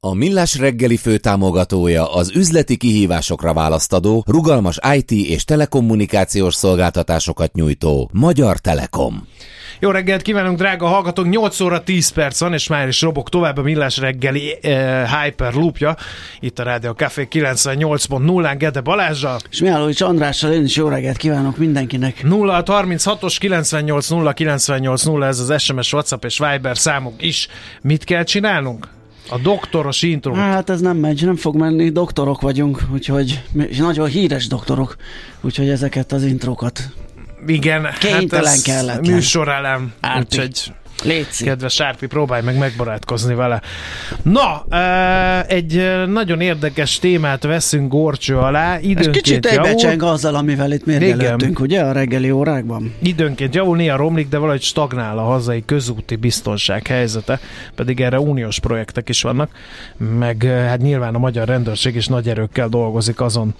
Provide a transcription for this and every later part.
A Millás reggeli főtámogatója az üzleti kihívásokra választadó, rugalmas IT és telekommunikációs szolgáltatásokat nyújtó Magyar Telekom. Jó reggelt kívánunk, drága hallgatók! 8 óra 10 perc van, és már is robok tovább a Millás reggeli uh, Hyperloopja. Itt a Rádió Café 98.0-án Gede Balázsa. És Mihálovics Andrással én is jó reggelt kívánok mindenkinek. 0 36-os 98 0 98 0 ez az SMS, WhatsApp és Viber számunk is. Mit kell csinálnunk? A doktoros intro. Hát ez nem megy, nem fog menni, doktorok vagyunk, úgyhogy nagyon híres doktorok, úgyhogy ezeket az introkat igen, Kénytelen hát ez kellett. műsorelem, úgyhogy Léci. Kedves Sárpi, próbálj meg megbarátkozni vele. Na, egy nagyon érdekes témát veszünk gorcső alá. Időnként Ez kicsit egybecseng azzal, amivel itt mérgelődtünk, ugye a reggeli órákban? Időnként javul, néha romlik, de valahogy stagnál a hazai közúti biztonság helyzete, pedig erre uniós projektek is vannak, meg hát nyilván a magyar rendőrség is nagy erőkkel dolgozik azon,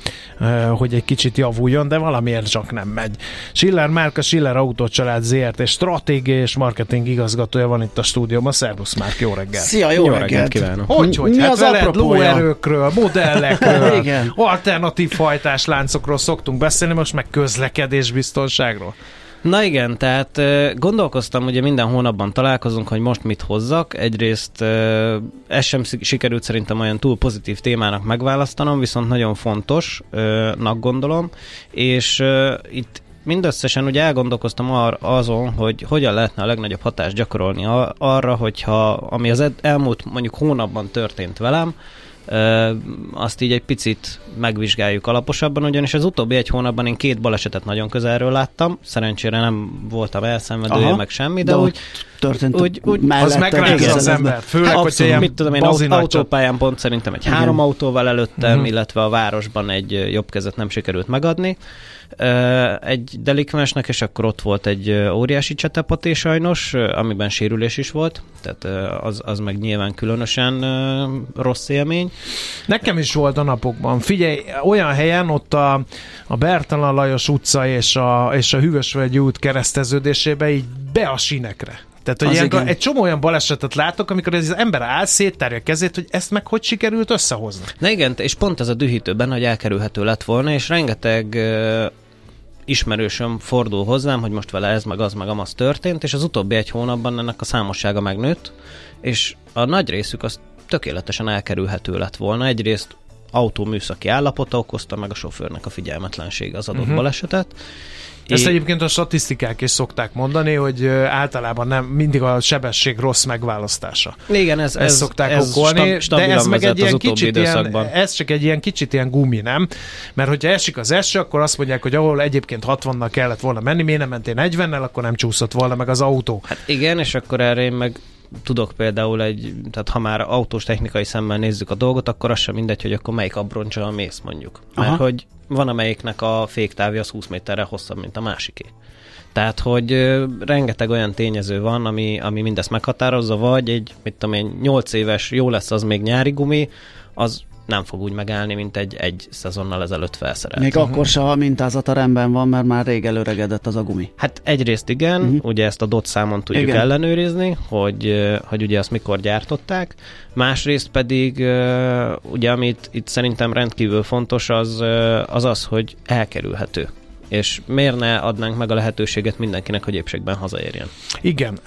hogy egy kicsit javuljon, de valamiért csak nem megy. Schiller Márka, Schiller Autócsalád ZRT stratégiai és marketing igaz igazgatója van itt a stúdióban. Szervusz már, jó reggelt! Szia, jó, jó reggelt. reggelt kívánok! Hogy, hogy? Mi hát az veled lóerőkről, modellekről, Igen. alternatív hajtásláncokról szoktunk beszélni, most meg közlekedésbiztonságról. Na igen, tehát gondolkoztam, ugye minden hónapban találkozunk, hogy most mit hozzak. Egyrészt ez sem sikerült szerintem olyan túl pozitív témának megválasztanom, viszont nagyon fontosnak gondolom, és itt mindösszesen ugye elgondolkoztam ar- azon, hogy hogyan lehetne a legnagyobb hatást gyakorolni arra, hogyha ami az elmúlt mondjuk hónapban történt velem, azt így egy picit megvizsgáljuk alaposabban, ugyanis az utóbbi egy hónapban én két balesetet nagyon közelről láttam, szerencsére nem voltam elszenvedője, Aha, meg semmi, de, de úgy, történt úgy, úgy az megrázza az embert, főleg, hát, hogy mit tudom én, autópályán pont szerintem egy három Igen. autóval előttem, uh-huh. illetve a városban egy jobb kezet nem sikerült megadni, egy delikvensnek, és akkor ott volt egy óriási csetepaté sajnos, amiben sérülés is volt, tehát az, az meg nyilván különösen rossz élmény. Nekem is volt a napokban. Figyelj, olyan helyen ott a, a Bertalan Lajos utca és a, és a Hűvösvölgyi út kereszteződésébe így be a sinekre. Tehát, hogy ilyenkor, egy csomó olyan balesetet látok, amikor az ember áll, széttárja a kezét, hogy ezt meg hogy sikerült összehozni. Na igen, és pont ez a dühítőben, hogy elkerülhető lett volna, és rengeteg uh, ismerősöm fordul hozzám, hogy most vele ez, meg az, meg amaz történt, és az utóbbi egy hónapban ennek a számossága megnőtt, és a nagy részük az tökéletesen elkerülhető lett volna. Egyrészt autó műszaki állapota okozta meg a sofőrnek a figyelmetlensége az adott uh-huh. balesetet, ezt é... egyébként a statisztikák is szokták mondani, hogy általában nem mindig a sebesség rossz megválasztása. Igen, ez, ez, szokták ez okolni, de ez meg egy ilyen kicsit ilyen, ez csak egy ilyen kicsit ilyen gumi, nem? Mert hogyha esik az eső, akkor azt mondják, hogy ahol egyébként 60-nal kellett volna menni, miért nem mentél 40-nel, akkor nem csúszott volna meg az autó. Hát igen, és akkor erre én meg tudok például egy, tehát ha már autós technikai szemmel nézzük a dolgot, akkor az sem mindegy, hogy akkor melyik abroncsal mész mondjuk. Mert Aha. hogy van amelyiknek a féktávja az 20 méterre hosszabb, mint a másiké. Tehát, hogy rengeteg olyan tényező van, ami, ami mindezt meghatározza, vagy egy, mit tudom én, 8 éves, jó lesz az még nyári gumi, az nem fog úgy megállni, mint egy egy szezonnal ezelőtt felszerelt. Még uh-huh. akkor se a mintázata rendben van, mert már rég előregedett az a gumi. Hát egyrészt igen, uh-huh. ugye ezt a DOT számon tudjuk igen. ellenőrizni, hogy, hogy ugye azt mikor gyártották, másrészt pedig ugye amit itt szerintem rendkívül fontos az az, az hogy elkerülhető és miért ne adnánk meg a lehetőséget mindenkinek, hogy épségben hazaérjen? Igen.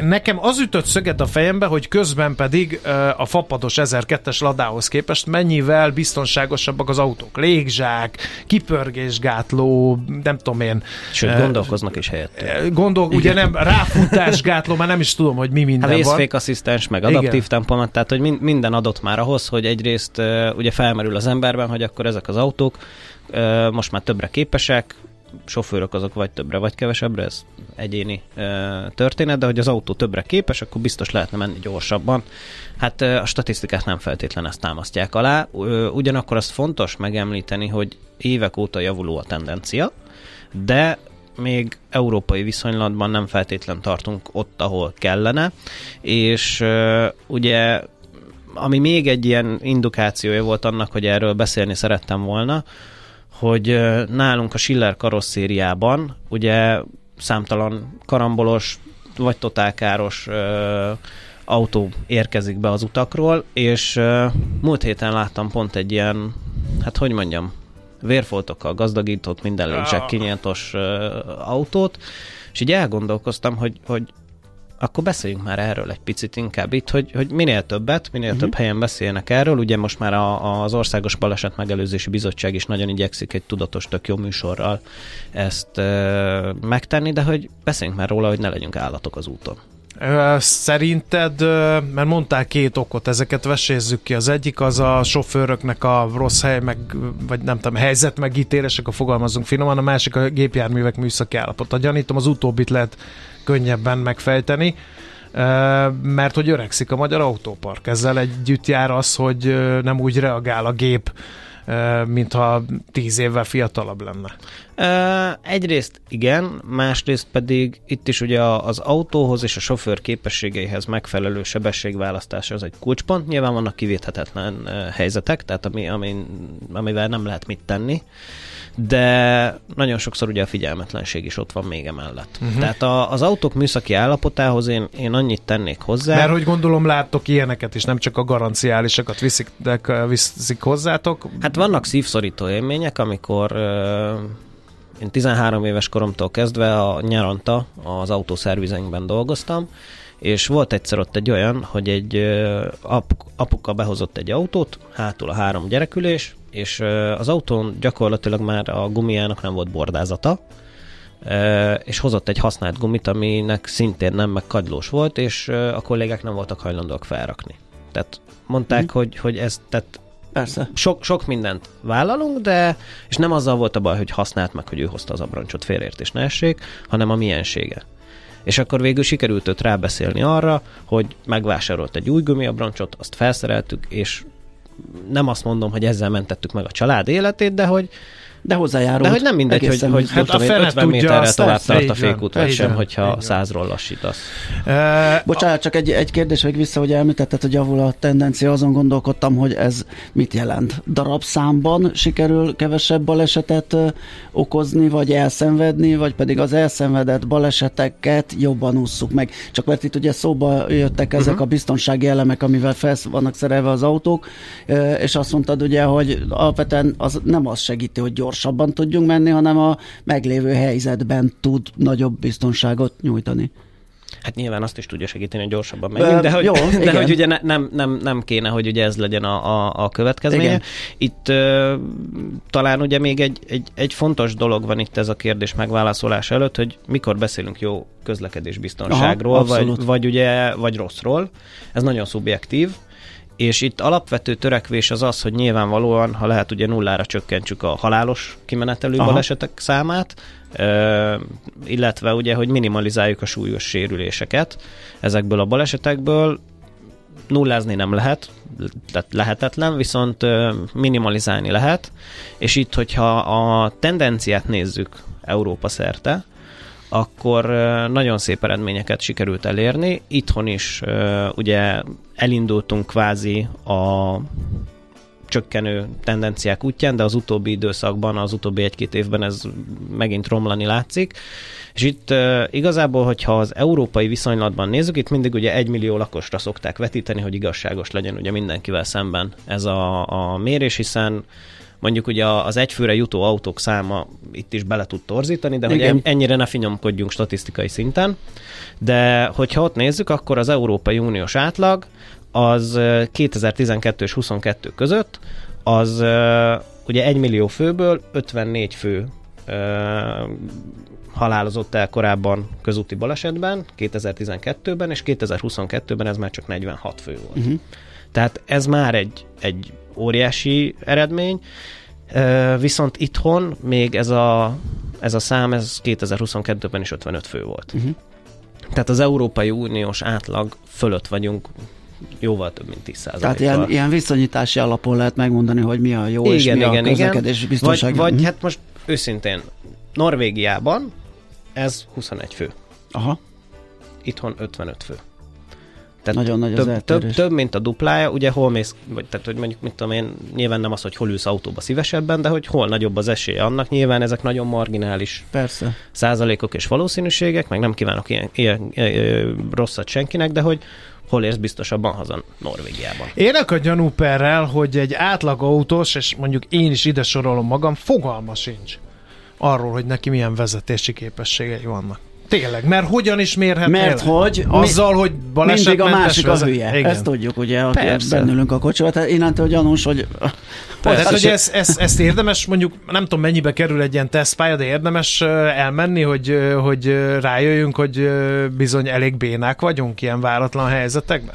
Nekem az ütött szöget a fejembe, hogy közben pedig a fapados 1002-es ladához képest mennyivel biztonságosabbak az autók. Légzsák, kipörgésgátló, nem tudom én. Sőt, gondolkoznak is helyett. Gondol, ugye nem, ráfutásgátló, már nem is tudom, hogy mi minden hát, van. asszisztens, meg adaptív tempomat, tehát hogy minden adott már ahhoz, hogy egyrészt ugye felmerül az emberben, hogy akkor ezek az autók most már többre képesek, sofőrök azok vagy többre, vagy kevesebbre, ez egyéni történet, de hogy az autó többre képes, akkor biztos lehetne menni gyorsabban. Hát a statisztikák nem feltétlen ezt támasztják alá. Ugyanakkor az fontos megemlíteni, hogy évek óta javuló a tendencia, de még európai viszonylatban nem feltétlen tartunk ott, ahol kellene, és ugye ami még egy ilyen indikációja volt annak, hogy erről beszélni szerettem volna, hogy nálunk a Schiller karosszériában ugye számtalan karambolos vagy totálkáros autó érkezik be az utakról, és uh, múlt héten láttam pont egy ilyen, hát hogy mondjam, vérfoltokkal gazdagított, minden lénysek kinyilatos uh, autót, és így elgondolkoztam, hogy, hogy akkor beszéljünk már erről egy picit inkább itt, hogy, hogy minél többet, minél uh-huh. több helyen beszélnek erről. Ugye most már a, az Országos Baleset Megelőzési Bizottság is nagyon igyekszik egy tudatos, tök jó műsorral ezt e, megtenni, de hogy beszéljünk már róla, hogy ne legyünk állatok az úton. Szerinted, mert mondták két okot, ezeket vesézzük ki. Az egyik az a sofőröknek a rossz hely, meg, vagy nem tudom, helyzet megítélések, a fogalmazunk finoman, a másik a gépjárművek műszaki állapota. Gyanítom, az utóbbit lehet könnyebben megfejteni, mert hogy öregszik a magyar autópark. Ezzel együtt jár az, hogy nem úgy reagál a gép, mintha tíz évvel fiatalabb lenne. Egyrészt igen, másrészt pedig itt is ugye az autóhoz és a sofőr képességeihez megfelelő sebességválasztás az egy kulcspont. Nyilván vannak kivéthetetlen helyzetek, tehát ami, ami, amivel nem lehet mit tenni de nagyon sokszor ugye a figyelmetlenség is ott van még emellett. Uh-huh. Tehát a, az autók műszaki állapotához én, én annyit tennék hozzá. Mert hogy gondolom láttok ilyeneket is, nem csak a garanciálisakat viszik, de viszik hozzátok. Hát vannak szívszorító élmények, amikor én 13 éves koromtól kezdve a nyaranta az autószervizenkben dolgoztam, és volt egyszer ott egy olyan, hogy egy ap, apuka behozott egy autót, hátul a három gyerekülés, és az autón gyakorlatilag már a gumiának nem volt bordázata, és hozott egy használt gumit, aminek szintén nem meg kagylós volt, és a kollégák nem voltak hajlandóak felrakni. Tehát mondták, mm. hogy, hogy ez, tehát Persze. Sok, sok mindent vállalunk, de és nem azzal volt a baj, hogy használt meg, hogy ő hozta az abroncsot, félreértés ne essék, hanem a miensége. És akkor végül sikerült őt rábeszélni arra, hogy megvásárolt egy új gumiabroncsot, azt felszereltük, és nem azt mondom, hogy ezzel mentettük meg a család életét, de hogy de hozzájárult. De hogy nem mindegy, hogy, hogy hát a 50 méterrel tovább tart a fékút, vagy sem, hogyha százról lassítasz. E, Bocsánat, csak egy, egy kérdés még vissza, hogy említetted, hogy javul a tendencia, azon gondolkodtam, hogy ez mit jelent. Darabszámban sikerül kevesebb balesetet okozni, vagy elszenvedni, vagy pedig az elszenvedett baleseteket jobban ússzuk meg. Csak mert itt ugye szóba jöttek ezek uh-huh. a biztonsági elemek, amivel fel vannak szerelve az autók, és azt mondtad ugye, hogy alapvetően az nem az segíti, hogy gyors gyorsabban tudjunk menni, hanem a meglévő helyzetben tud nagyobb biztonságot nyújtani. Hát nyilván azt is tudja segíteni, hogy gyorsabban menjünk, de, hogy, jó, de hogy ugye ne, nem, nem, nem kéne, hogy ugye ez legyen a, a, a következménye. Igen. Itt ö, talán ugye még egy, egy, egy fontos dolog van itt ez a kérdés megválaszolása előtt, hogy mikor beszélünk jó közlekedés biztonságról, Aha, vagy, vagy ugye, vagy rosszról. Ez nagyon szubjektív és itt alapvető törekvés az az, hogy nyilvánvalóan, ha lehet, ugye nullára csökkentsük a halálos kimenetelő Aha. balesetek számát, illetve ugye, hogy minimalizáljuk a súlyos sérüléseket ezekből a balesetekből. Nullázni nem lehet, tehát lehetetlen, viszont minimalizálni lehet, és itt, hogyha a tendenciát nézzük Európa szerte, akkor nagyon szép eredményeket sikerült elérni. Itthon is ugye elindultunk kvázi a csökkenő tendenciák útján, de az utóbbi időszakban, az utóbbi egy-két évben ez megint romlani látszik. És itt uh, igazából, hogyha az európai viszonylatban nézzük, itt mindig ugye egy millió lakosra szokták vetíteni, hogy igazságos legyen ugye mindenkivel szemben ez a, a mérés, hiszen mondjuk ugye az egyfőre jutó autók száma itt is bele tud torzítani, de Igen. hogy ennyire ne finyomkodjunk statisztikai szinten. De hogyha ott nézzük, akkor az Európai Uniós átlag az 2012 és 22 között az ugye 1 millió főből 54 fő halálozott el korábban közúti balesetben, 2012-ben, és 2022-ben ez már csak 46 fő volt. Uh-huh. Tehát ez már egy, egy óriási eredmény, viszont itthon még ez a, ez a szám, ez 2022-ben is 55 fő volt. Uh-huh. Tehát az Európai Uniós átlag fölött vagyunk jóval több, mint 10 Tehát ilyen, ilyen viszonyítási alapon lehet megmondani, hogy mi a jó igen, és mi igen, a közlekedés igen. biztonság. Vagy, vagy uh-huh. hát most őszintén, Norvégiában Ez 21 fő. Aha, Itthon 55 fő. Tehát nagyon nagy az több, több, több, mint a duplája, ugye hol mész, vagy tehát, hogy mondjuk, mit tudom én, nyilván nem az, hogy hol ülsz autóba szívesebben, de hogy hol nagyobb az esélye annak, nyilván ezek nagyon marginális Persze. százalékok és valószínűségek, meg nem kívánok ilyen, ilyen, ilyen rosszat senkinek, de hogy hol érsz biztosabban haza Norvégiában. Élek a gyanúperrel, hogy egy átlag autós, és mondjuk én is ide sorolom magam, fogalma sincs arról, hogy neki milyen vezetési képességei vannak. Tényleg, mert hogyan is mérhetné Mert le? hogy Azzal, hogy mindig a másik a vezet- hülye. Igen. Ezt tudjuk, ugye, aki Persze. bennülünk a kocsiba. Tehát innentől gyanús, hogy Tehát, hogy ez, ez, ezt érdemes, mondjuk nem tudom mennyibe kerül egy ilyen tesztpálya, de érdemes elmenni, hogy, hogy rájöjjünk, hogy bizony elég bénák vagyunk ilyen váratlan helyzetekben?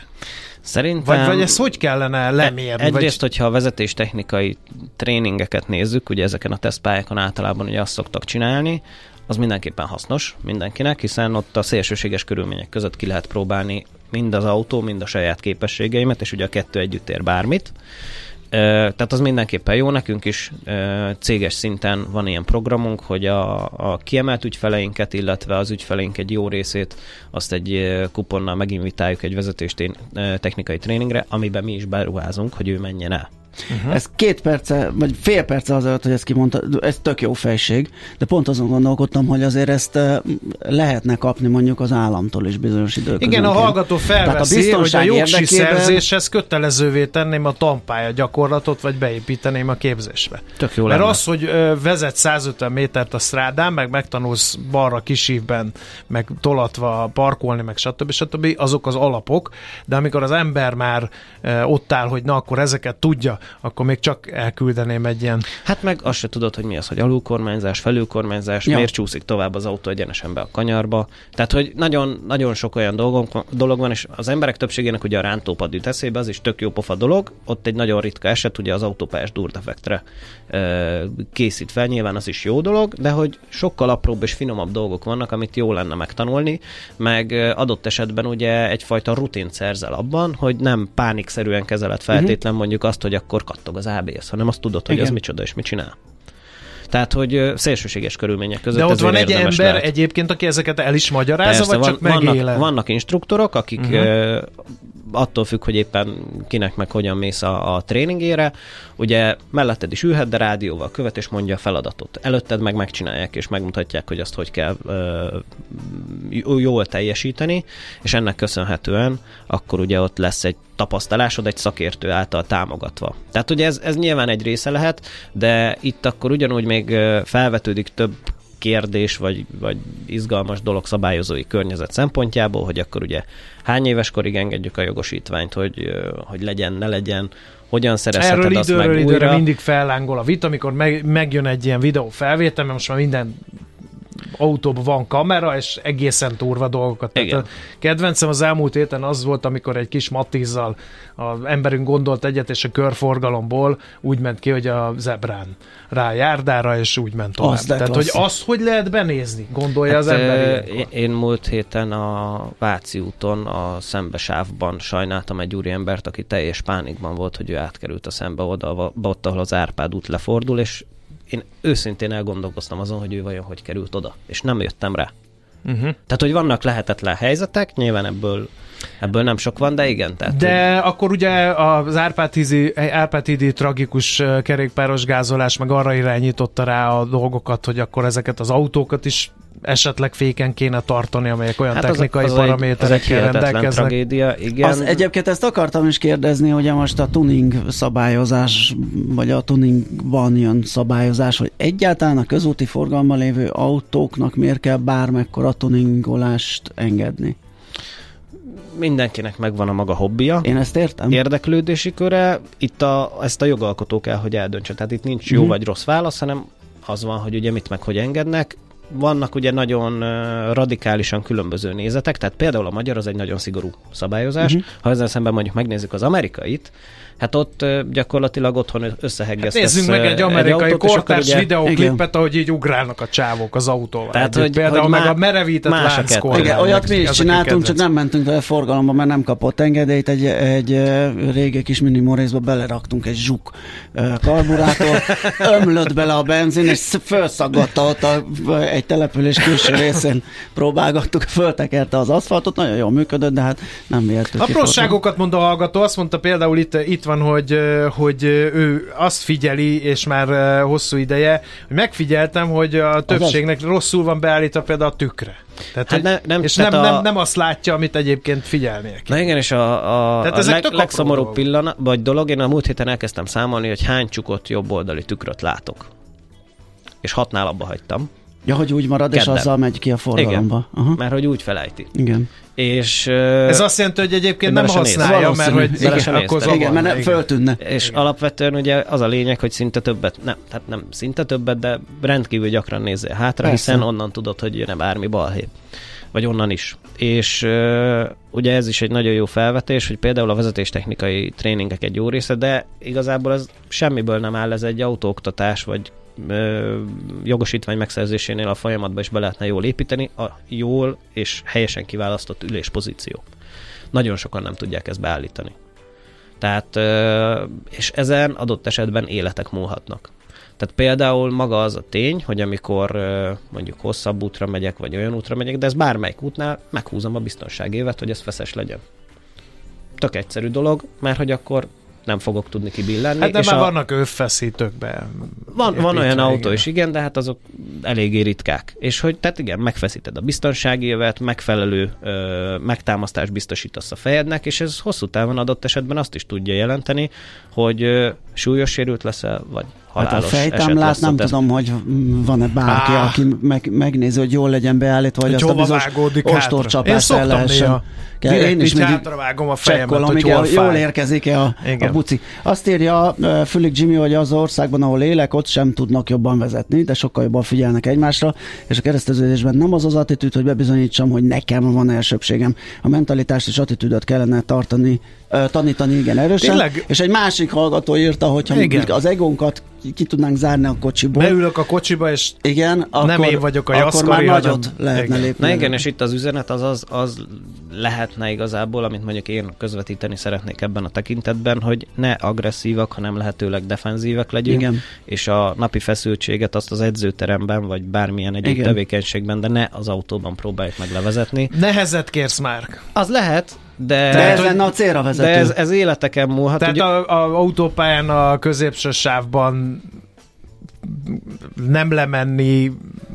Szerintem... Vagy, vagy ezt hogy kellene lemérni? Egyrészt, vagy... hogyha a vezetéstechnikai tréningeket nézzük, ugye ezeken a tesztpályákon általában ugye azt szoktak csinálni, az mindenképpen hasznos mindenkinek, hiszen ott a szélsőséges körülmények között ki lehet próbálni mind az autó, mind a saját képességeimet, és ugye a kettő együtt ér bármit. Tehát az mindenképpen jó, nekünk is céges szinten van ilyen programunk, hogy a, a kiemelt ügyfeleinket, illetve az ügyfeleink egy jó részét azt egy kuponnal meginvitáljuk egy vezetés technikai tréningre, amiben mi is beruházunk, hogy ő menjen el. Uh-huh. Ez két perce, vagy fél perce azelőtt, hogy ezt kimondta, ez tök jó fejség, de pont azon gondolkodtam, hogy azért ezt eh, lehetne kapni mondjuk az államtól is bizonyos időközönként. Igen, a hallgató Tehát a felveszi, hogy a biztonság jogsi érdekében- szerzéshez kötelezővé tenném a tanpálya gyakorlatot, vagy beépíteném a képzésbe. Tök jó Mert lenne. az, hogy vezet 150 métert a strádán, meg megtanulsz balra kisívben, meg tolatva parkolni, meg stb. stb. azok az alapok, de amikor az ember már ott áll, hogy na akkor ezeket tudja, akkor még csak elküldeném egy ilyen Hát meg azt se tudod, hogy mi az, hogy alulkormányzás, felülkormányzás, Ja. miért csúszik tovább az autó egyenesen be a kanyarba. Tehát, hogy nagyon, nagyon sok olyan dolgok, dolog van, és az emberek többségének ugye a rántópad jut eszébe, az is tök jó pofa dolog. Ott egy nagyon ritka eset, ugye az autópályás durdefektre készít fel, nyilván az is jó dolog, de hogy sokkal apróbb és finomabb dolgok vannak, amit jó lenne megtanulni, meg adott esetben ugye egyfajta rutint szerzel abban, hogy nem pánikszerűen kezeled feltétlen mondjuk azt, hogy akkor kattog az ABS, hanem azt tudod, hogy Igen. ez micsoda és mit csinál. Tehát, hogy szélsőséges körülmények között De ott van egy ember lehet. egyébként, aki ezeket el is magyarázza, vagy van, csak megéled? vannak, vannak instruktorok, akik uh-huh. Attól függ, hogy éppen kinek meg hogyan mész a, a tréningére, ugye melletted is ülhet, de rádióval követ és mondja a feladatot. Előtted meg megcsinálják és megmutatják, hogy azt hogy kell uh, jól teljesíteni, és ennek köszönhetően akkor ugye ott lesz egy tapasztalásod egy szakértő által támogatva. Tehát ugye ez, ez nyilván egy része lehet, de itt akkor ugyanúgy még ö, felvetődik több kérdés, vagy, vagy izgalmas dolog szabályozói környezet szempontjából, hogy akkor ugye hány éves korig engedjük a jogosítványt, hogy, hogy legyen, ne legyen, hogyan szerezheted Erről azt időről meg időre újra. mindig fellángol a vita, amikor meg, megjön egy ilyen videó felvétel, mert most már minden autóban van kamera, és egészen turva dolgokat. Tehát Igen. a kedvencem az elmúlt héten az volt, amikor egy kis matizzal az emberünk gondolt egyet, és a körforgalomból úgy ment ki, hogy a zebrán rá a járdára, és úgy ment tovább. Az de Tehát, hogy azt hogy lehet benézni, gondolja az Hát, ember ö, ilyenkor. én- Én múlt héten a Váci úton, a szembesávban sajnáltam egy úriembert, aki teljes pánikban volt, hogy ő átkerült a szembe oda, ott, ahol az Árpád út lefordul, és én őszintén elgondolkoztam azon, hogy ő vajon hogy került oda, és nem jöttem rá. Uh-huh. Tehát, hogy vannak lehetetlen helyzetek, nyilván ebből, ebből nem sok van, de igen. Tehát, De akkor ugye az Árpád-hídi, Árpád-hídi tragikus kerékpáros gázolás meg arra irányította rá a dolgokat, hogy akkor ezeket az autókat is esetleg féken kéne tartani, amelyek olyan hát technikai az, az paraméterekkel rendelkeznek. tragédia, igen. Az egyébként ezt akartam is kérdezni, hogy most a tuning szabályozás, vagy a tuningban jön szabályozás, hogy egyáltalán a közúti forgalomban lévő autóknak miért kell bármekkora tuningolást engedni? Mindenkinek megvan a maga hobbija. Én ezt értem. érdeklődési köre, itt a, ezt a jogalkotó kell, hogy eldöntse. Tehát itt nincs jó Mhm. vagy rossz válasz, hanem az van, hogy ugye mit meg hogy engednek. Vannak ugye nagyon radikálisan különböző nézetek, tehát például a magyar az egy nagyon szigorú szabályozás. Mhm. Ha ezzel szemben mondjuk megnézzük az amerikait, hát ott gyakorlatilag otthon összeheggesztesz Nézzünk meg egy amerikai akkor kortárs ugye- videóklipet, ahogy így ugrálnak a csávok az autóval. Tehát, együtt. hogy- Például hogy meg má- a merevített más a kettő. lánckormány. Igen, olyat mi is csináltunk, csak nem mentünk vele forgalomba, mert nem kapott engedélyt. Egy, egy régi kis minimorészba beleraktunk egy zsuk karburátor, ömlött bele a benzin, és felszaggatta ott a, egy egy település külső részén próbálgattuk, föltekerte az aszfaltot, nagyon jól működött, de hát nem vihető Apróságokat mond a hallgató, azt mondta például itt, itt van, hogy, hogy ő azt figyeli, és már hosszú ideje, hogy megfigyeltem, hogy a többségnek rosszul van beállítva például a tükre. Tehát, hát ne, nem, és tehát nem, a... nem, nem azt látja, amit egyébként figyelnie Na igen, és a, a, tehát a leg, legszomorúbb pillanat, vagy dolog, én a múlt héten elkezdtem számolni, hogy hány csukott jobboldali tükröt látok. És hatnál abba hagytam. Ja, hogy úgy marad, Kedden. és azzal megy ki a forgalomba. Igen, Aha. mert hogy úgy felejti. Igen. És, Ez azt jelenti, hogy egyébként nem használja, mert hogy igen, akkor igen, mert nem föltűnne. És igen. alapvetően ugye az a lényeg, hogy szinte többet, nem, tehát nem szinte többet, de rendkívül gyakran nézzél hátra, Persze. hiszen onnan tudod, hogy jön-e bármi balhé vagy onnan is. És uh, ugye ez is egy nagyon jó felvetés, hogy például a vezetéstechnikai tréningek egy jó része, de igazából ez semmiből nem áll, ez egy autóoktatás, vagy jogosítvány megszerzésénél a folyamatba is be lehetne jól építeni, a jól és helyesen kiválasztott üléspozíció. Nagyon sokan nem tudják ezt beállítani. Tehát, és ezen adott esetben életek múlhatnak. Tehát például maga az a tény, hogy amikor mondjuk hosszabb útra megyek, vagy olyan útra megyek, de ez bármelyik útnál meghúzom a biztonságévet, hogy ez feszes legyen. Tök egyszerű dolog, mert hogy akkor nem fogok tudni kibillenni. Hát de és már a... vannak övfeszítőkbe. Van, van olyan autó igen. is, igen, de hát azok eléggé ritkák. És hogy, tehát igen, megfeszíted a biztonsági jövet, megfelelő ö, megtámasztást biztosítasz a fejednek, és ez hosszú távon adott esetben azt is tudja jelenteni, hogy súlyos sérült leszel, vagy halálos hát a fejtámlát nem ez... tudom, hogy van-e bárki, ah. aki meg, megnézi, hogy jól legyen beállítva, hogy, hogy azt a bizonyos ostorcsapást el lehessen. Kell, én is mindig vágom a fejemet, hogy jól, jól érkezik-e a, a buci. Azt írja uh, Fülig Jimmy, hogy az országban, ahol élek, ott sem tudnak jobban vezetni, de sokkal jobban figyelnek egymásra, és a kereszteződésben nem az az attitűd, hogy bebizonyítsam, hogy nekem van elsőbségem. A mentalitást és attitűdöt kellene tartani tanítani igen erősen. Tényleg? És egy másik hallgató írta, hogy ha az egónkat ki, ki tudnánk zárni a kocsiból. Beülök a kocsiba, és igen, akkor, nem én vagyok a jaszkari, akkor már nagyot hanem... lehetne igen. lépni. Na igen, és itt az üzenet az, az, az lehetne igazából, amit mondjuk én közvetíteni szeretnék ebben a tekintetben, hogy ne agresszívak, hanem lehetőleg defenzívek legyünk, igen. és a napi feszültséget azt az edzőteremben, vagy bármilyen egyéb igen. tevékenységben, de ne az autóban próbáljuk meg levezetni. Nehezet kérsz már. Az lehet, de, de ez lenne a célra vezető. De ez, ez életeken múlhat. Tehát ugye... a, a autópályán a középső sávban nem lemenni,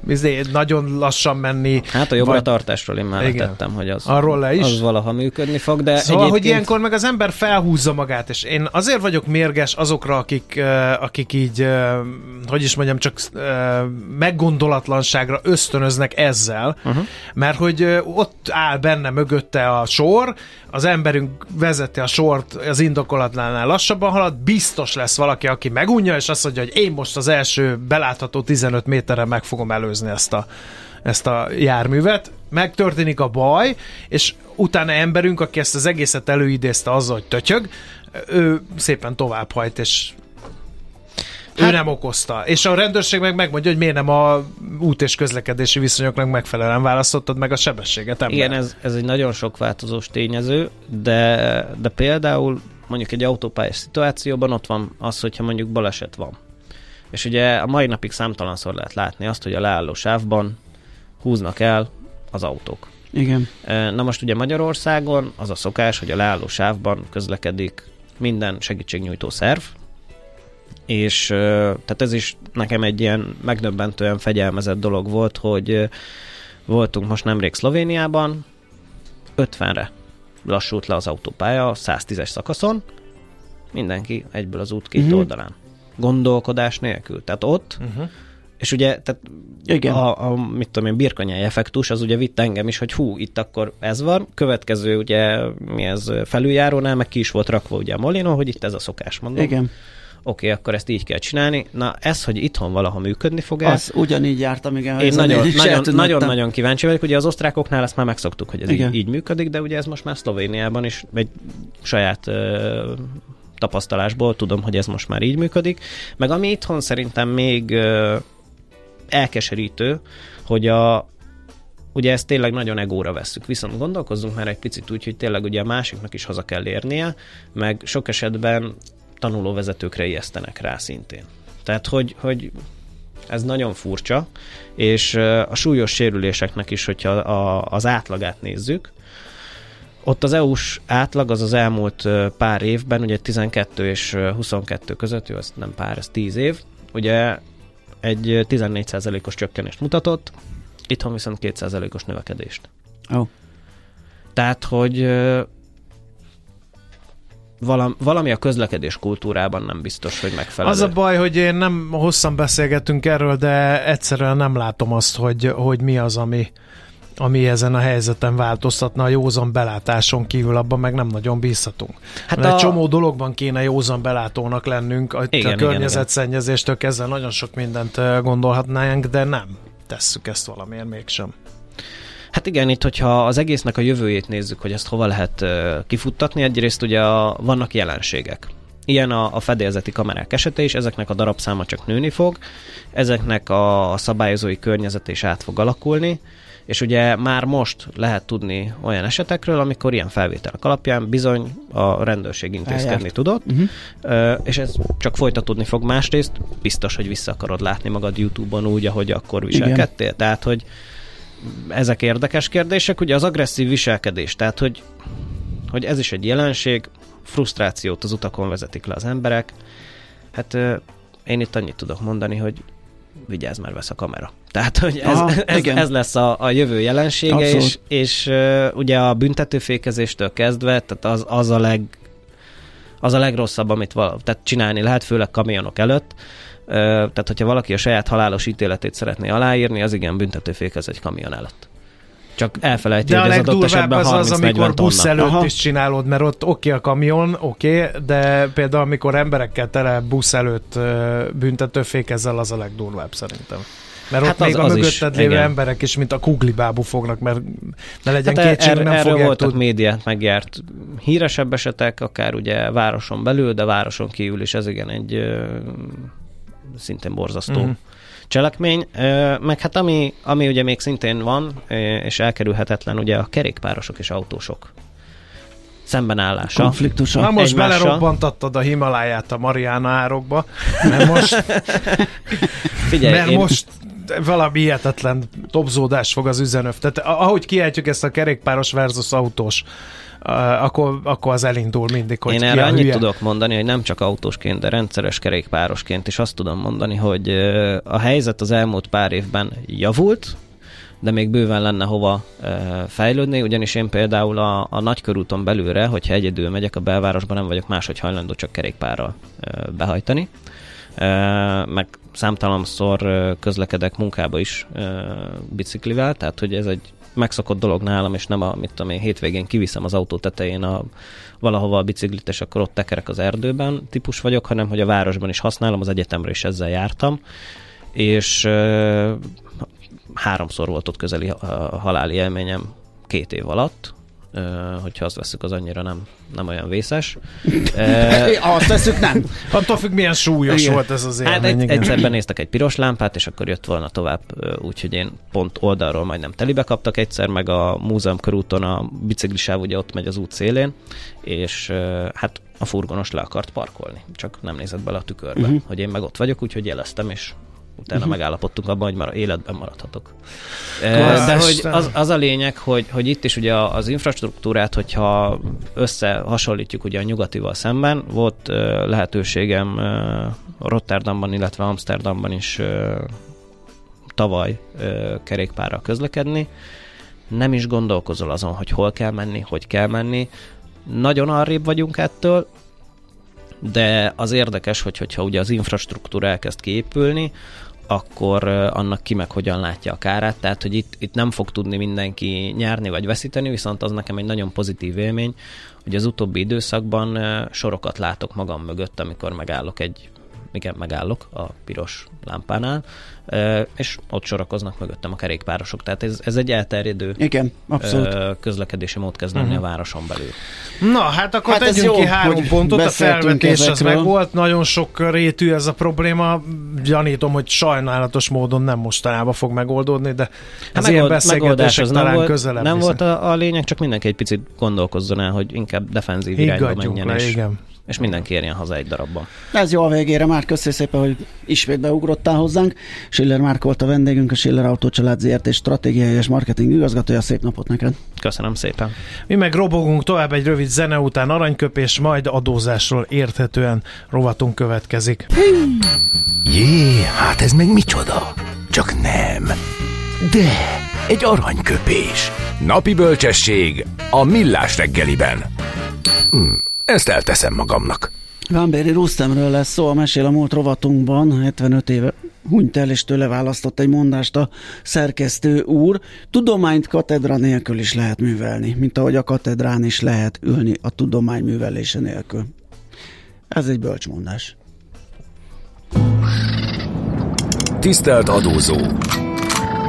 izé, nagyon lassan menni. Hát a jobbra vagy... tartásról én már tettem, hogy az, Arról le is? az valaha működni fog, de Szóval, egyébként... hogy ilyenkor meg az ember felhúzza magát, és én azért vagyok mérges azokra, akik, akik így, hogy is mondjam, csak meggondolatlanságra ösztönöznek ezzel, uh-huh. mert hogy ott áll benne mögötte a sor, az emberünk vezeti a sort az indokolatlanál lassabban halad, biztos lesz valaki, aki megunja, és azt mondja, hogy én most az első belátható 15 méterre meg fogom előzni ezt a, ezt a járművet. Megtörténik a baj, és utána emberünk, aki ezt az egészet előidézte azzal, hogy tötyög, ő szépen továbbhajt, és Hát, ő nem okozta. És a rendőrség meg megmondja, hogy miért nem a út és közlekedési viszonyoknak megfelelően választottad meg a sebességet. Ember. Igen, ez, ez egy nagyon sok változós tényező, de, de például mondjuk egy autópályás szituációban ott van az, hogyha mondjuk baleset van. És ugye a mai napig számtalanszor lehet látni azt, hogy a leálló sávban húznak el az autók. Igen. Na most ugye Magyarországon az a szokás, hogy a leálló sávban közlekedik minden segítségnyújtó szerv, és tehát ez is nekem egy ilyen megdöbbentően fegyelmezett dolog volt, hogy voltunk most nemrég Szlovéniában, 50-re lassult le az autópálya 110-es szakaszon, mindenki egyből az út két uh-huh. oldalán. Gondolkodás nélkül. Tehát ott, uh-huh. és ugye tehát Igen. A, a, mit tudom én, birkanyáj effektus, az ugye vitt engem is, hogy hú, itt akkor ez van, következő ugye mi ez felüljárónál, meg ki is volt rakva ugye a Molino, hogy itt ez a szokás, mondom. Igen oké, okay, akkor ezt így kell csinálni. Na, ez, hogy itthon valaha működni fog Az ugyanígy jártam, igen. Én nagyon, nagyon, nagyon, kíváncsi vagyok. Ugye az osztrákoknál ezt már megszoktuk, hogy ez így, így működik, de ugye ez most már Szlovéniában is egy saját ö, tapasztalásból tudom, hogy ez most már így működik. Meg ami itthon szerintem még elkeserítő, hogy a, ugye ezt tényleg nagyon egóra vesszük. Viszont gondolkozzunk már egy picit úgy, hogy tényleg ugye a másiknak is haza kell érnie, meg sok esetben tanulóvezetőkre ijesztenek rá szintén. Tehát, hogy, hogy ez nagyon furcsa, és a súlyos sérüléseknek is, hogyha a, az átlagát nézzük, ott az EU-s átlag az az elmúlt pár évben, ugye 12 és 22 között, jó, ez nem pár, ez 10 év, ugye egy 14%-os csökkenést mutatott, itthon viszont 2%-os növekedést. Oh. Tehát, hogy valami, valami a közlekedés kultúrában nem biztos, hogy megfelelő. Az a baj, hogy én nem hosszan beszélgetünk erről, de egyszerűen nem látom azt, hogy, hogy mi az, ami, ami ezen a helyzeten változtatna a józan belátáson kívül, abban meg nem nagyon bízhatunk. Hát Mert a... egy csomó dologban kéne józan belátónak lennünk, a, igen, a környezetszennyezéstől kezdve nagyon sok mindent gondolhatnánk, de nem tesszük ezt valamiért mégsem. Hát igen, itt hogyha az egésznek a jövőjét nézzük, hogy ezt hova lehet kifuttatni, egyrészt ugye a, vannak jelenségek. Ilyen a, a fedélzeti kamerák esete is, ezeknek a darabszáma csak nőni fog, ezeknek a, a szabályozói környezet is át fog alakulni, és ugye már most lehet tudni olyan esetekről, amikor ilyen felvételek alapján bizony a rendőrség intézkedni Elját. tudott, uh-huh. és ez csak folytatódni fog másrészt, biztos, hogy vissza akarod látni magad YouTube-on úgy, ahogy akkor viselkedtél. Igen. Tehát, hogy ezek érdekes kérdések. Ugye az agresszív viselkedés, tehát hogy, hogy ez is egy jelenség, frusztrációt az utakon vezetik le az emberek. Hát én itt annyit tudok mondani, hogy vigyázz, már vesz a kamera. Tehát, hogy ez, Aha, ez, ez lesz a, a jövő jelensége, Abszolút. és, és uh, ugye a büntetőfékezéstől kezdve, tehát az, az a leg az a legrosszabb, amit val- tehát csinálni lehet, főleg kamionok előtt, tehát, hogyha valaki a saját halálos ítéletét szeretné aláírni, az igen büntetőfékez egy kamion előtt. Csak elfelejti, de hogy a esetben az az, amikor busz előtt Aha. is csinálod, mert ott oké okay a kamion, oké, okay, de például amikor emberekkel tele busz előtt büntetőfékezzel, az a legdurvább szerintem. Mert hát ott az, még az a mögötted is, lévő igen. emberek is, mint a kuglibábú fognak, mert ne legyen hát kétség, er, nem erről fogják voltak tud... médiát megjárt híresebb esetek, akár ugye városon belül, de városon kívül is ez igen egy szintén borzasztó uh-huh. Cselekmény. Meg hát ami, ami ugye még szintén van, és elkerülhetetlen, ugye a kerékpárosok és autósok szembenállása. Konfliktusa. Na most egymással. belerobbantattad a Himaláját a Mariana árokba, mert most, Figyelj, mert én... most valami hihetetlen topzódás fog az üzenöv. Tehát ahogy kiejtjük ezt a kerékpáros versus autós akkor, akkor az elindul mindig, hogy Én erre annyit hülye. tudok mondani, hogy nem csak autósként, de rendszeres kerékpárosként is azt tudom mondani, hogy a helyzet az elmúlt pár évben javult, de még bőven lenne hova fejlődni, ugyanis én például a, a nagykörúton belülre, hogyha egyedül megyek a belvárosban, nem vagyok máshogy hajlandó csak kerékpárral behajtani. Meg számtalanszor közlekedek munkába is biciklivel, tehát hogy ez egy megszokott dolog nálam, és nem a, mit tudom én, hétvégén kiviszem az autó tetején a, valahova a biciklit, és akkor ott tekerek az erdőben típus vagyok, hanem hogy a városban is használom, az egyetemre is ezzel jártam, és háromszor volt ott közeli haláli élményem két év alatt, hogyha azt veszük, az annyira nem, nem olyan vészes. azt veszük, nem. Attól függ, milyen súlyos igen. volt ez az élmény. Hát egy, egyszer benéztek egy piros lámpát, és akkor jött volna tovább, úgyhogy én pont oldalról majdnem telibe kaptak egyszer, meg a múzeum körúton a biciklisáv ugye ott megy az út szélén, és hát a furgonos le akart parkolni, csak nem nézett bele a tükörbe, uh-huh. hogy én meg ott vagyok, úgyhogy jeleztem, és utána uh-huh. megállapodtunk abban, hogy már életben maradhatok. Klasz, De hogy az, az a lényeg, hogy, hogy itt is ugye az infrastruktúrát, hogyha összehasonlítjuk ugye a nyugatival szemben, volt lehetőségem Rotterdamban, illetve Amsterdamban is tavaly kerékpárral közlekedni. Nem is gondolkozol azon, hogy hol kell menni, hogy kell menni. Nagyon arrébb vagyunk ettől, de az érdekes, hogy, hogyha ugye az infrastruktúra elkezd kiépülni, akkor annak ki meg hogyan látja a kárát, tehát hogy itt, itt nem fog tudni mindenki nyerni vagy veszíteni, viszont az nekem egy nagyon pozitív élmény, hogy az utóbbi időszakban sorokat látok magam mögött, amikor megállok egy igen, megállok a piros lámpánál, és ott sorakoznak mögöttem a kerékpárosok. Tehát ez, ez egy elterjedő igen, abszolút. közlekedési mód kezd lenni uh-huh. a városon belül. Na, hát akkor hát tegyünk jó, ki három pontot, a felvetés az meg volt, nagyon sok rétű ez a probléma, gyanítom, hogy sajnálatos módon nem mostanában fog megoldódni, de hát az ilyen beszélgetések talán nem volt, közelebb Nem volt a, a lényeg, csak mindenki egy picit gondolkozzon el, hogy inkább defenzív irányba menjen. Le, igen és mindenki érjen haza egy darabban. Ez jó a végére, már köszönjük szépen, hogy ismét beugrottál hozzánk. Schiller Márk volt a vendégünk, a Schiller Autó Család ZRT stratégiai és marketing igazgatója. Szép napot neked! Köszönöm szépen! Mi meg robogunk tovább egy rövid zene után aranyköpés, majd adózásról érthetően rovatunk következik. Jé, hát ez meg micsoda? Csak nem. De, egy aranyköpés. Napi bölcsesség a millás reggeliben. Hm, ezt elteszem magamnak. Vámbéri Rustemről lesz szó, a mesél a múlt rovatunkban, 75 éve hunyt el, és tőle választott egy mondást a szerkesztő úr. Tudományt katedra nélkül is lehet művelni, mint ahogy a katedrán is lehet ülni a tudomány művelése nélkül. Ez egy bölcsmondás. Tisztelt adózó!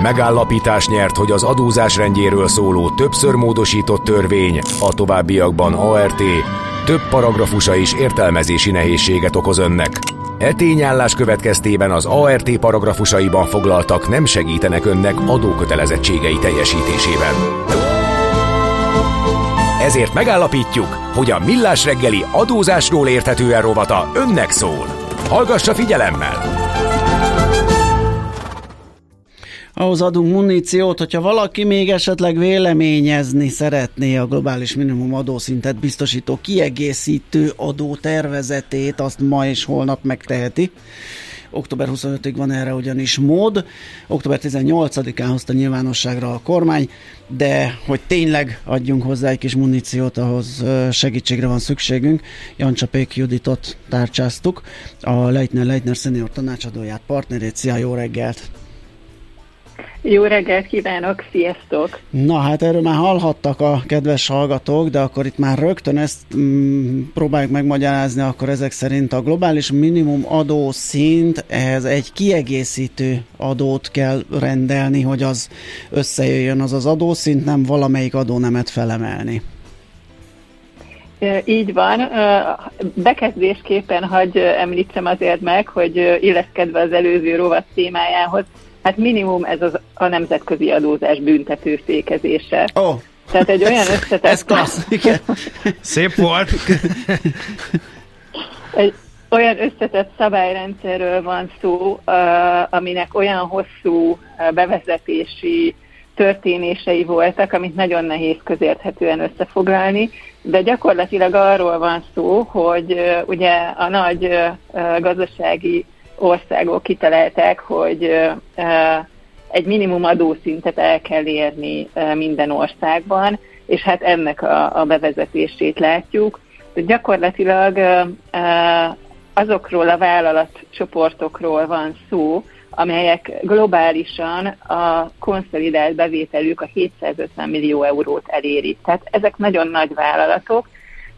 Megállapítás nyert, hogy az adózás rendjéről szóló többször módosított törvény, a továbbiakban ART, több paragrafusa is értelmezési nehézséget okoz önnek. E tényállás következtében az ART paragrafusaiban foglaltak nem segítenek önnek adókötelezettségei teljesítésében. Ezért megállapítjuk, hogy a Millás reggeli adózásról érthetően rovata önnek szól. Hallgassa figyelemmel! Ahhoz adunk muníciót, hogyha valaki még esetleg véleményezni szeretné a globális minimum adószintet biztosító kiegészítő adó tervezetét, azt ma és holnap megteheti. Október 25-ig van erre ugyanis mód. Október 18-án hozta nyilvánosságra a kormány, de hogy tényleg adjunk hozzá egy kis muníciót, ahhoz segítségre van szükségünk. Jancsapék Juditot tárcsáztuk, a Leitner Leitner senior tanácsadóját, partnerét. Szia, jó reggelt! Jó reggelt kívánok, sziasztok! Na hát erről már hallhattak a kedves hallgatók, de akkor itt már rögtön ezt mm, próbáljuk megmagyarázni, akkor ezek szerint a globális minimum adó szint, ehhez egy kiegészítő adót kell rendelni, hogy az összejöjjön az az adószint, nem valamelyik adónemet felemelni. Így van. Bekezdésképpen hagy említsem azért meg, hogy illeszkedve az előző rovat témájához, Hát minimum ez az, a nemzetközi adózás büntető székezése. Oh. Tehát egy olyan összetett... ez klassz, igen. Szép volt. egy olyan összetett szabályrendszerről van szó, aminek olyan hosszú bevezetési történései voltak, amit nagyon nehéz közérthetően összefoglalni, de gyakorlatilag arról van szó, hogy ugye a nagy gazdasági országok kitalálták, hogy egy minimum adószintet el kell érni minden országban, és hát ennek a, a bevezetését látjuk. De gyakorlatilag azokról a vállalatcsoportokról van szó, amelyek globálisan a konszolidált bevételük a 750 millió eurót eléri. Tehát ezek nagyon nagy vállalatok,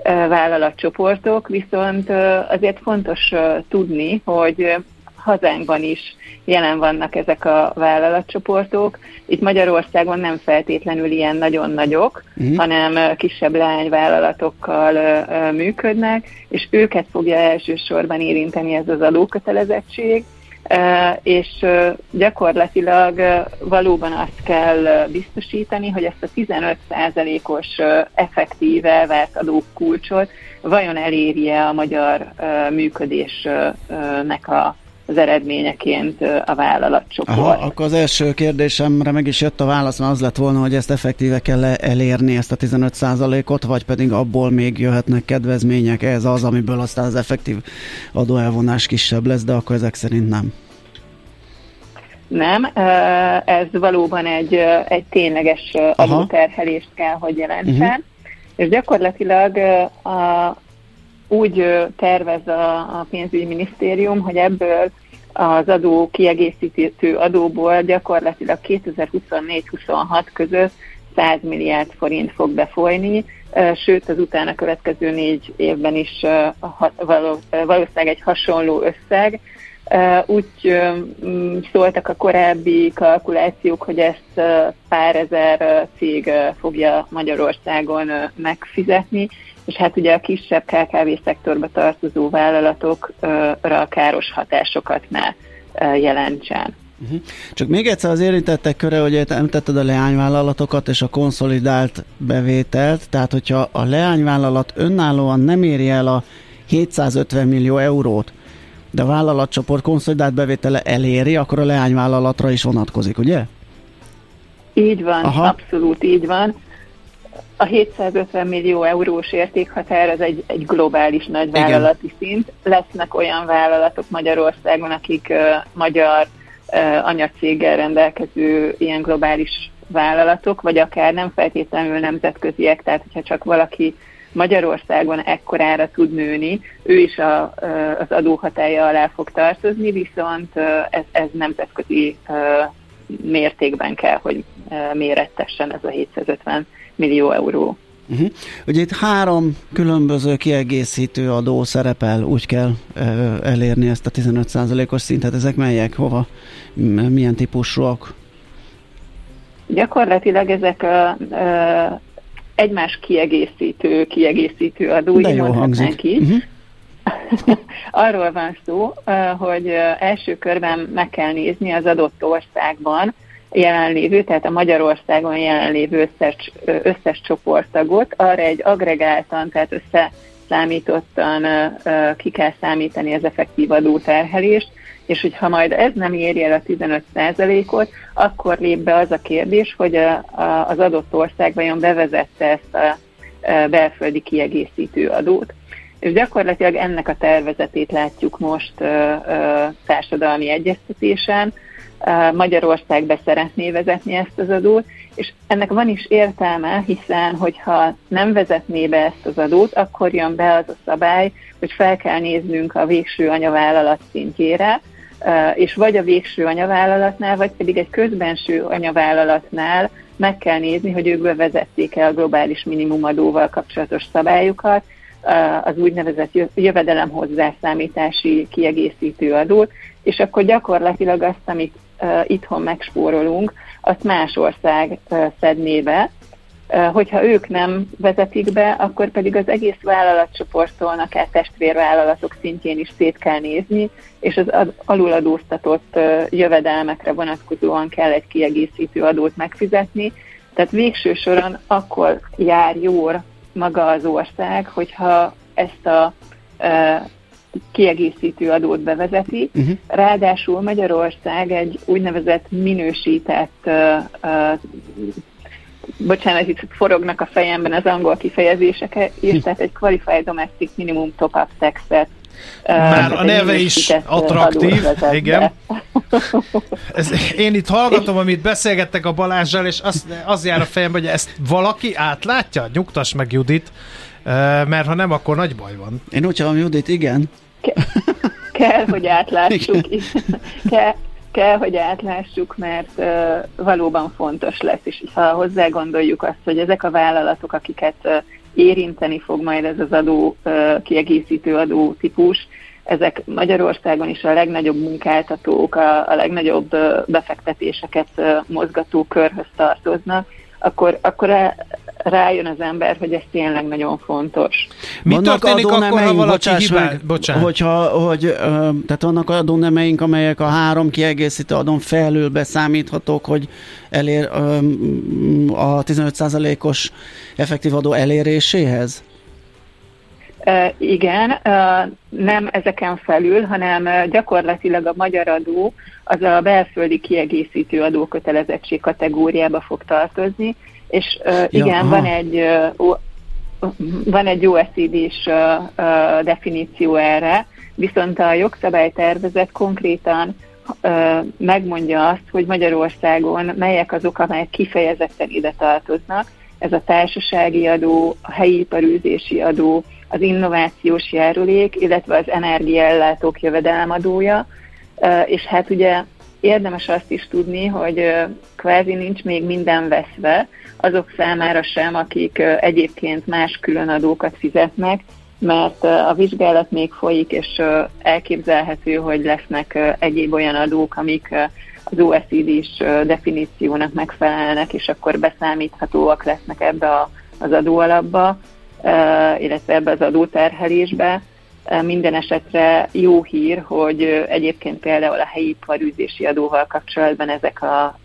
vállalatcsoportok, viszont azért fontos tudni, hogy hazánkban is jelen vannak ezek a vállalatcsoportok. Itt Magyarországon nem feltétlenül ilyen nagyon nagyok, uh-huh. hanem kisebb lányvállalatokkal működnek, és őket fogja elsősorban érinteni ez az adókötelezettség, és gyakorlatilag valóban azt kell biztosítani, hogy ezt a 15%-os effektív elvárt adókulcsot vajon elérje a magyar működésnek a az eredményeként a vállalatcsoport. Aha, akkor az első kérdésemre meg is jött a válasz, mert az lett volna, hogy ezt effektíve kell elérni, ezt a 15%-ot, vagy pedig abból még jöhetnek kedvezmények, ez az, amiből aztán az effektív adóelvonás kisebb lesz, de akkor ezek szerint nem. Nem, ez valóban egy, egy tényleges adóterhelést kell, hogy jelentsen, uh-huh. és gyakorlatilag a, úgy tervez a, a pénzügyminisztérium, hogy ebből az adó kiegészítő adóból gyakorlatilag 2024-26 között 100 milliárd forint fog befolyni, sőt az utána következő négy évben is valószínűleg egy hasonló összeg. Úgy szóltak a korábbi kalkulációk, hogy ezt pár ezer cég fogja Magyarországon megfizetni, és hát ugye a kisebb KKV szektorba tartozó vállalatokra káros hatásokat ne jelentsen. Uh-huh. Csak még egyszer az érintettek köre, hogy említetted a leányvállalatokat és a konszolidált bevételt, tehát hogyha a leányvállalat önállóan nem éri el a 750 millió eurót, de a vállalatcsoport konszolidált bevétele eléri, akkor a leányvállalatra is vonatkozik, ugye? Így van, Aha. abszolút így van. A 750 millió eurós értékhatár az egy, egy globális nagyvállalati Igen. szint. Lesznek olyan vállalatok Magyarországon, akik uh, magyar uh, anyacéggel rendelkező ilyen globális vállalatok, vagy akár nem feltétlenül nemzetköziek, tehát hogyha csak valaki Magyarországon ekkorára tud nőni, ő is a, az adóhatája alá fog tartozni, viszont ez, ez nemzetközi mértékben kell, hogy mérettessen ez a 750 millió euró. Uh-huh. Ugye itt három különböző kiegészítő adó szerepel, úgy kell elérni ezt a 15%-os szintet. Ezek melyek, hova, milyen típusúak? Gyakorlatilag ezek a, uh, egymás kiegészítő, kiegészítő adó, De jó hangzik. Így. Uh-huh. Arról van szó, hogy első körben meg kell nézni az adott országban jelenlévő, tehát a Magyarországon jelenlévő összes, összes csoporttagot, arra egy agregáltan, tehát összeszámítottan ki kell számítani az effektív adóterhelést, és hogyha majd ez nem éri el a 15%-ot, akkor lép be az a kérdés, hogy a, a, az adott ország vajon bevezette ezt a, a belföldi kiegészítő adót. És gyakorlatilag ennek a tervezetét látjuk most ö, ö, társadalmi egyeztetésen. Magyarország be szeretné vezetni ezt az adót, és ennek van is értelme, hiszen hogyha nem vezetné be ezt az adót, akkor jön be az a szabály, hogy fel kell néznünk a végső anyavállalat szintjére, és vagy a végső anyavállalatnál, vagy pedig egy közbenső anyavállalatnál meg kell nézni, hogy ők bevezették-e a globális minimumadóval kapcsolatos szabályokat, az úgynevezett jövedelem hozzászámítási kiegészítő adót, és akkor gyakorlatilag azt, amit itthon megspórolunk, azt más ország szedné be, Hogyha ők nem vezetik be, akkor pedig az egész vállalatcsoporttól akár testvérvállalatok szintjén is szét kell nézni, és az aluladóztatott jövedelmekre vonatkozóan kell egy kiegészítő adót megfizetni. Tehát végső soron akkor jár jól maga az ország, hogyha ezt a kiegészítő adót bevezeti. Uh-huh. Ráadásul Magyarország egy úgynevezett minősített bocsánat, itt forognak a fejemben az angol kifejezések is, tehát egy Qualified Domestic Minimum Top-up Tax-et már a neve is attraktív, igen. Ez, én itt hallgatom, amit beszélgettek a Balázsjal, és az, az jár a fejembe, hogy ezt valaki átlátja? Nyugtass meg Judit, mert ha nem, akkor nagy baj van. Én úgy hallom, Judit, igen. Ke- kell, hogy átlássuk. Ke- kell, hogy átlássuk, mert uh, valóban fontos lesz, és ha hozzá gondoljuk azt, hogy ezek a vállalatok, akiket uh, érinteni fog majd ez az adó, uh, kiegészítő adó típus, ezek Magyarországon is a legnagyobb munkáltatók, a, a legnagyobb uh, befektetéseket uh, mozgató körhöz tartoznak, akkor, akkor rájön az ember, hogy ez tényleg nagyon fontos. Mi vannak történik akkor, ha valaki hibál? Bocsánat. Hogyha, hogy, tehát vannak adónemeink, amelyek a három kiegészítő adón felül beszámíthatók, hogy elér a 15%-os effektív adó eléréséhez? Igen, nem ezeken felül, hanem gyakorlatilag a magyar adó az a belföldi kiegészítő adókötelezettség kategóriába fog tartozni, és igen, ja, van egy van egy OECD-s definíció erre, viszont a jogszabálytervezet konkrétan megmondja azt, hogy Magyarországon melyek azok, amelyek kifejezetten ide tartoznak. Ez a társasági adó, a helyi iparűzési adó, az innovációs járulék, illetve az energiaellátók jövedelemadója, és hát ugye érdemes azt is tudni, hogy kvázi nincs még minden veszve, azok számára sem, akik egyébként más különadókat fizetnek, mert a vizsgálat még folyik, és elképzelhető, hogy lesznek egyéb olyan adók, amik az OECD-s definíciónak megfelelnek, és akkor beszámíthatóak lesznek ebbe az adóalapba, illetve ebbe az adóterhelésbe. Minden esetre jó hír, hogy egyébként például a helyi iparűzési adóval kapcsolatban ezek a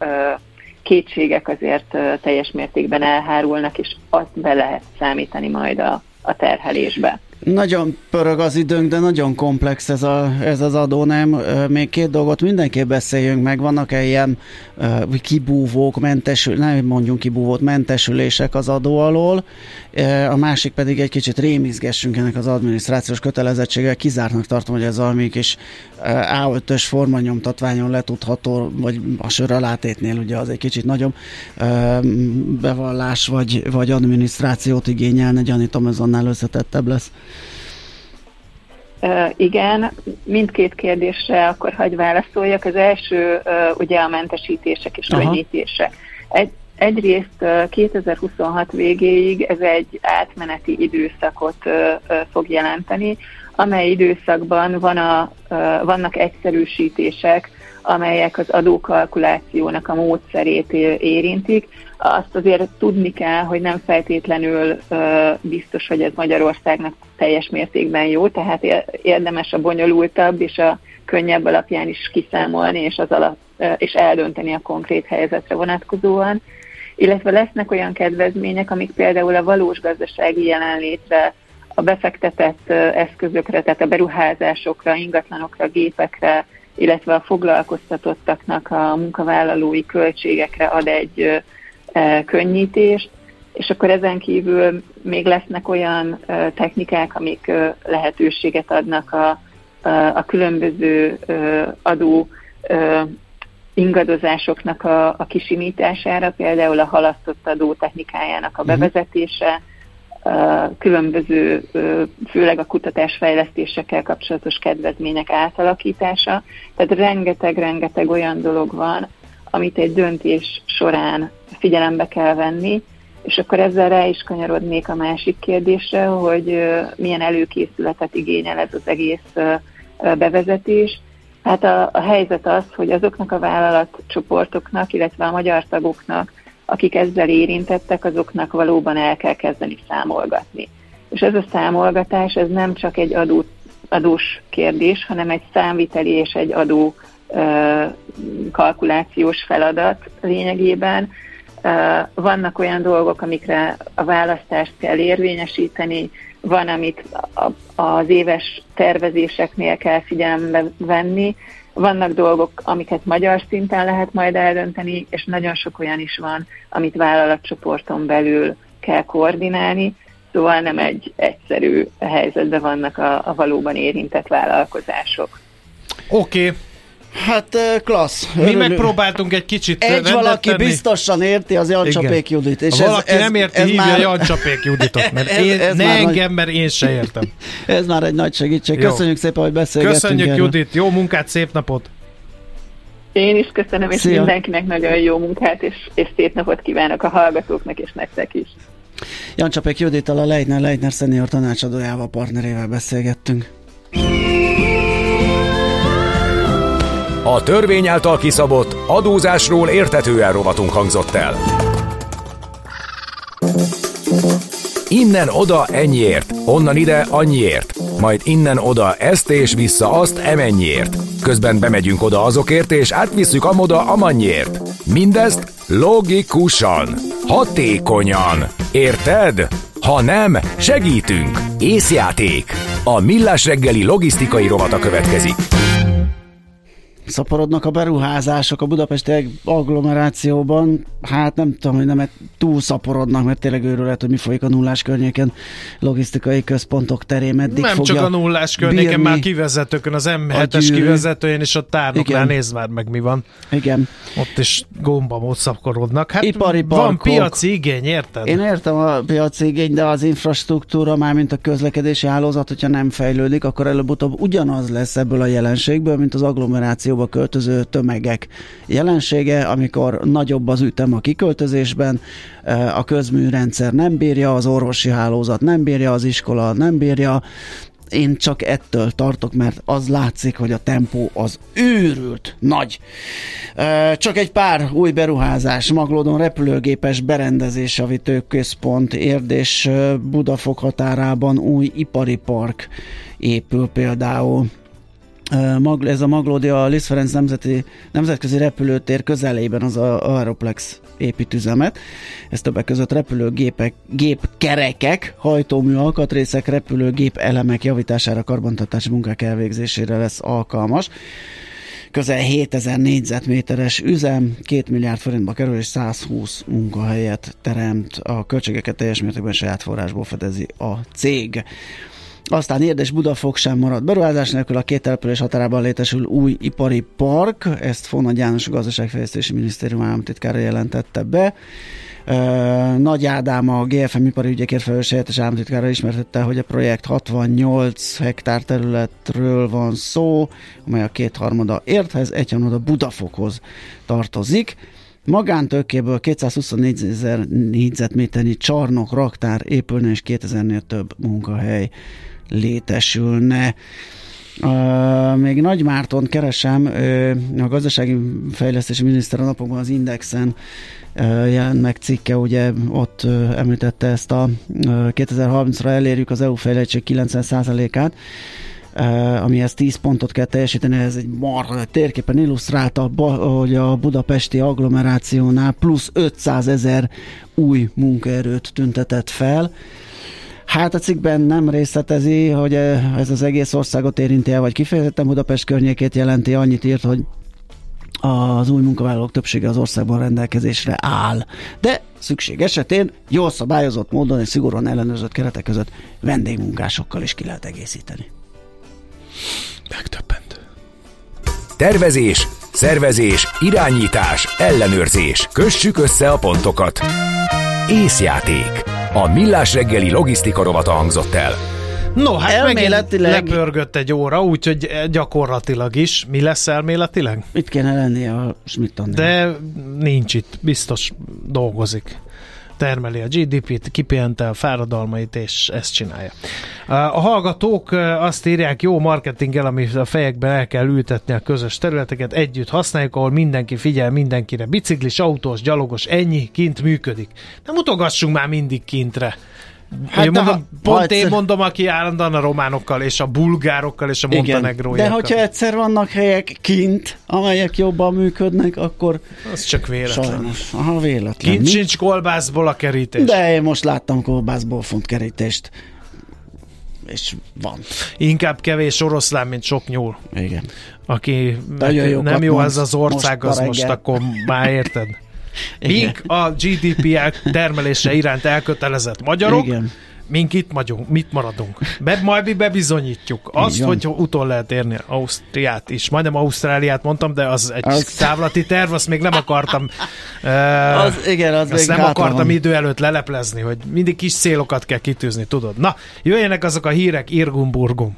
kétségek azért teljes mértékben elhárulnak, és azt be lehet számítani majd a, a terhelésbe. Nagyon pörög az időnk, de nagyon komplex ez, a, ez az adó, nem? Még két dolgot mindenképp beszéljünk meg. Vannak-e ilyen kibúvók, mentesül, nem mondjunk kibúvót, mentesülések az adó alól. A másik pedig egy kicsit rémizgessünk ennek az adminisztrációs kötelezettséggel. Kizártnak tartom, hogy ez valami kis uh, A5-ös formanyomtatványon letudható, vagy a sör alátétnél ugye az egy kicsit nagyobb bevallás vagy, vagy adminisztrációt igényelne. Gyanítom, ez annál összetettebb lesz. Uh, igen, mindkét kérdésre akkor hagy válaszoljak. Az első uh, ugye a mentesítések és könnyítések. Egy, egyrészt uh, 2026 végéig ez egy átmeneti időszakot fog jelenteni, amely időszakban van a, vannak egyszerűsítések, amelyek az adókalkulációnak a módszerét érintik. Azt azért tudni kell, hogy nem feltétlenül biztos, hogy ez Magyarországnak teljes mértékben jó, tehát érdemes a bonyolultabb és a könnyebb alapján is kiszámolni, és, az alap, és eldönteni a konkrét helyzetre vonatkozóan. Illetve lesznek olyan kedvezmények, amik például a valós gazdasági jelenlétre, a befektetett eszközökre, tehát a beruházásokra, ingatlanokra, gépekre, illetve a foglalkoztatottaknak a munkavállalói költségekre ad egy könnyítést, és akkor ezen kívül még lesznek olyan technikák, amik lehetőséget adnak a, a, a különböző adó ingadozásoknak a, a kisimítására, például a halasztott adó technikájának a mhm. bevezetése, különböző, főleg a kutatásfejlesztésekkel kapcsolatos kedvezmények átalakítása. Tehát rengeteg-rengeteg olyan dolog van, amit egy döntés során figyelembe kell venni, és akkor ezzel rá is kanyarodnék a másik kérdésre, hogy milyen előkészületet igényel ez az egész bevezetés. Hát a, a helyzet az, hogy azoknak a vállalatcsoportoknak, illetve a magyar tagoknak, akik ezzel érintettek, azoknak valóban el kell kezdeni számolgatni. És ez a számolgatás, ez nem csak egy adó, adós kérdés, hanem egy számviteli és egy adó kalkulációs feladat lényegében. Vannak olyan dolgok, amikre a választást kell érvényesíteni, van, amit az éves tervezéseknél kell figyelembe venni, vannak dolgok, amiket magyar szinten lehet majd eldönteni, és nagyon sok olyan is van, amit vállalatcsoporton belül kell koordinálni, szóval nem egy egyszerű helyzetben vannak a, a valóban érintett vállalkozások. Oké, okay. Hát klassz. Mi Örülő. megpróbáltunk egy kicsit Egy valaki tenni. biztosan érti az Jancsapék Judit. És valaki ez, ez, nem érti, ez hívja már... Jancsapék Juditot, mert ez, én, ez ne engem, nagy... mert én se értem. ez már egy nagy segítség. Jó. Köszönjük szépen, hogy beszélgettünk Köszönjük erről. Judit, jó munkát, szép napot! Én is köszönöm, és Szia. mindenkinek nagyon jó munkát, és, és szép napot kívánok a hallgatóknak, és nektek is. Jancsapék Judittal a Leitner Leitner szenior tanácsadójával, partnerével beszélgettünk. A törvény által kiszabott adózásról értetően rovatunk hangzott el. Innen oda ennyiért, onnan ide annyiért, majd innen oda ezt és vissza azt emennyiért. Közben bemegyünk oda azokért és átvisszük amoda amannyiért. Mindezt logikusan, hatékonyan. Érted? Ha nem, segítünk. Észjáték. A Millás reggeli logisztikai rovata következik szaporodnak a beruházások a budapesti agglomerációban, hát nem tudom, hogy nem túl szaporodnak, mert tényleg őrület, hogy mi folyik a nullás környéken logisztikai központok terén, meddig Nem csak a nullás környéken, már kivezetőkön, az M7-es kivezetőjén és a tárnoknál nézd már meg mi van. Igen. Ott is gomba szaporodnak. Hát Ipari van piaci igény, érted? Én értem a piaci igény, de az infrastruktúra, már mint a közlekedési hálózat, hogyha nem fejlődik, akkor előbb-utóbb ugyanaz lesz ebből a jelenségből, mint az agglomeráció Európa költöző tömegek jelensége, amikor nagyobb az ütem a kiköltözésben, e, a közműrendszer nem bírja, az orvosi hálózat nem bírja, az iskola nem bírja, én csak ettől tartok, mert az látszik, hogy a tempó az őrült nagy. E, csak egy pár új beruházás, Maglódon repülőgépes berendezés, központ, Érdés e, Budafok határában új ipari park épül például ez a Maglódi a Liszt Ferenc nemzeti, nemzetközi repülőtér közelében az a Aeroplex építüzemet. Ez többek között repülőgépek, gépkerekek, hajtómű alkatrészek, repülőgép elemek javítására, karbantartási munkák elvégzésére lesz alkalmas. Közel 7000 négyzetméteres üzem, 2 milliárd forintba kerül és 120 munkahelyet teremt. A költségeket teljes mértékben saját forrásból fedezi a cég. Aztán Érdes Budafok sem marad beruházás nélkül, a két település határában létesül új ipari park, ezt Fona János a Gazdaságfejlesztési Minisztérium államtitkára jelentette be. Nagy Ádám, a GFM ipari ügyekért felelős helyettes államtitkára ismertette, hogy a projekt 68 hektár területről van szó, amely a kétharmada érthez, egyharmada Budafokhoz tartozik. Magántőkéből 224 ezer négyzetméternyi csarnok, raktár épülne, és 2000-nél több munkahely létesülne. Uh, még Nagy Márton keresem, uh, a gazdasági fejlesztési miniszter a napokban az Indexen uh, jelent meg cikke, ugye ott uh, említette ezt a uh, 2030-ra elérjük az EU fejlettség 90%-át, Uh, amihez 10 pontot kell teljesíteni, ez egy marha térképen illusztrálta, hogy a budapesti agglomerációnál plusz 500 ezer új munkaerőt tüntetett fel. Hát a cikkben nem részletezi, hogy ez az egész országot érinti el, vagy kifejezetten Budapest környékét jelenti, annyit írt, hogy az új munkavállalók többsége az országban rendelkezésre áll. De szükség esetén jól szabályozott módon és szigorúan ellenőrzött keretek között vendégmunkásokkal is ki lehet egészíteni. Megtöbbent. Tervezés, szervezés, irányítás, ellenőrzés. Kössük össze a pontokat. Észjáték. A Millás reggeli logisztika rovata hangzott el. No, hát elméletileg... lepörgött egy óra, úgyhogy gyakorlatilag is. Mi lesz elméletileg? Itt kéne lennie a schmidt De nincs itt, biztos dolgozik termeli a GDP-t, kipihente a fáradalmait, és ezt csinálja. A hallgatók azt írják, jó marketinggel, amit a fejekben el kell ültetni a közös területeket, együtt használjuk, ahol mindenki figyel mindenkire. Biciklis, autós, gyalogos, ennyi, kint működik. Nem mutogassunk már mindig kintre. Hát én mondom, ha, pont egyszer... én mondom, aki állandóan a románokkal, és a bulgárokkal, és a montenegróiakkal. De hogyha egyszer vannak helyek kint, amelyek jobban működnek, akkor... Az csak véletlen. Sajnos. Aha, véletlen. Kint Mi? sincs kolbászból a kerítés. De én most láttam kolbászból font kerítést. És van. Inkább kevés oroszlán, mint sok nyúl. Igen. Aki nem jó ez az ország, most az most akkor már érted? Mink a GDP termelése iránt elkötelezett magyarok, Igen. mink itt magyunk, mit maradunk. Be, majd mi bebizonyítjuk azt, hogy utol lehet érni Ausztriát is. Majdnem Ausztráliát mondtam, de az egy az... távlati terv, azt még nem akartam uh, az, igen, az azt nem akartam van. idő előtt leleplezni, hogy mindig kis célokat kell kitűzni, tudod. Na, jöjjenek azok a hírek, Irgum-Burgum.